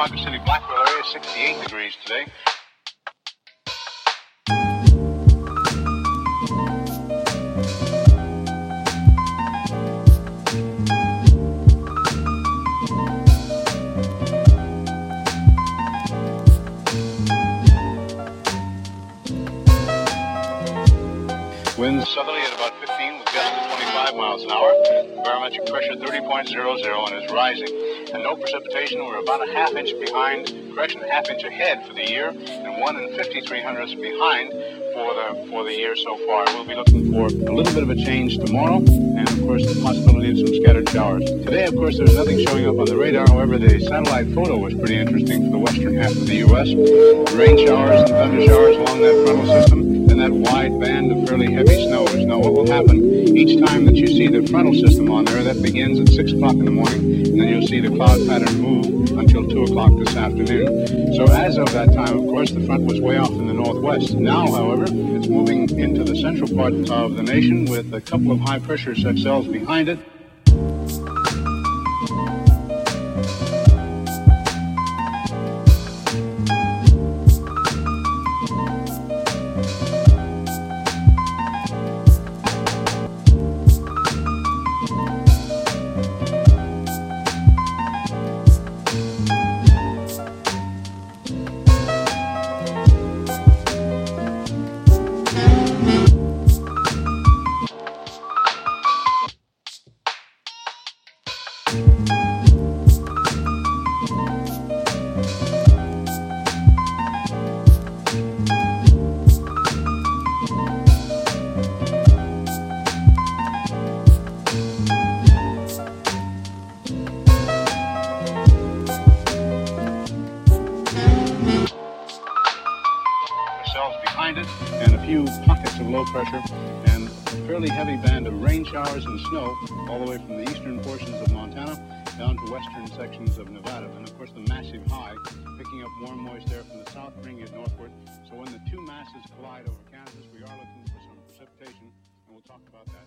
Ponca City, Blackwell area, 68 degrees today. Winds southerly at about Barometric pressure 30.00 and is rising and no precipitation. We're about a half inch behind, correction, a half inch ahead for the year, and one and 53 hundredths behind for the for the year so far. We'll be looking for a little bit of a change tomorrow, and of course the possibility of some scattered showers. Today, of course, there's nothing showing up on the radar. However, the satellite photo was pretty interesting for the western half of the U.S. Rain showers and thunder showers along that frontal system and that wide band of fairly heavy snow. Now, what will happen each time that you see the frontal system on there, that begins at 6 o'clock in the morning, and then you'll see the cloud pattern move until 2 o'clock this afternoon. So, as of that time, of course, the front was way off in the northwest. Now, however, it's moving into the central part of the nation with a couple of high pressure cells behind it. Showers and snow all the way from the eastern portions of Montana down to western sections of Nevada. And of course, the massive high picking up warm, moist air from the south, bringing it northward. So when the two masses collide over Kansas, we are looking for some precipitation, and we'll talk about that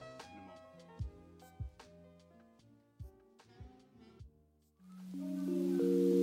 in a moment.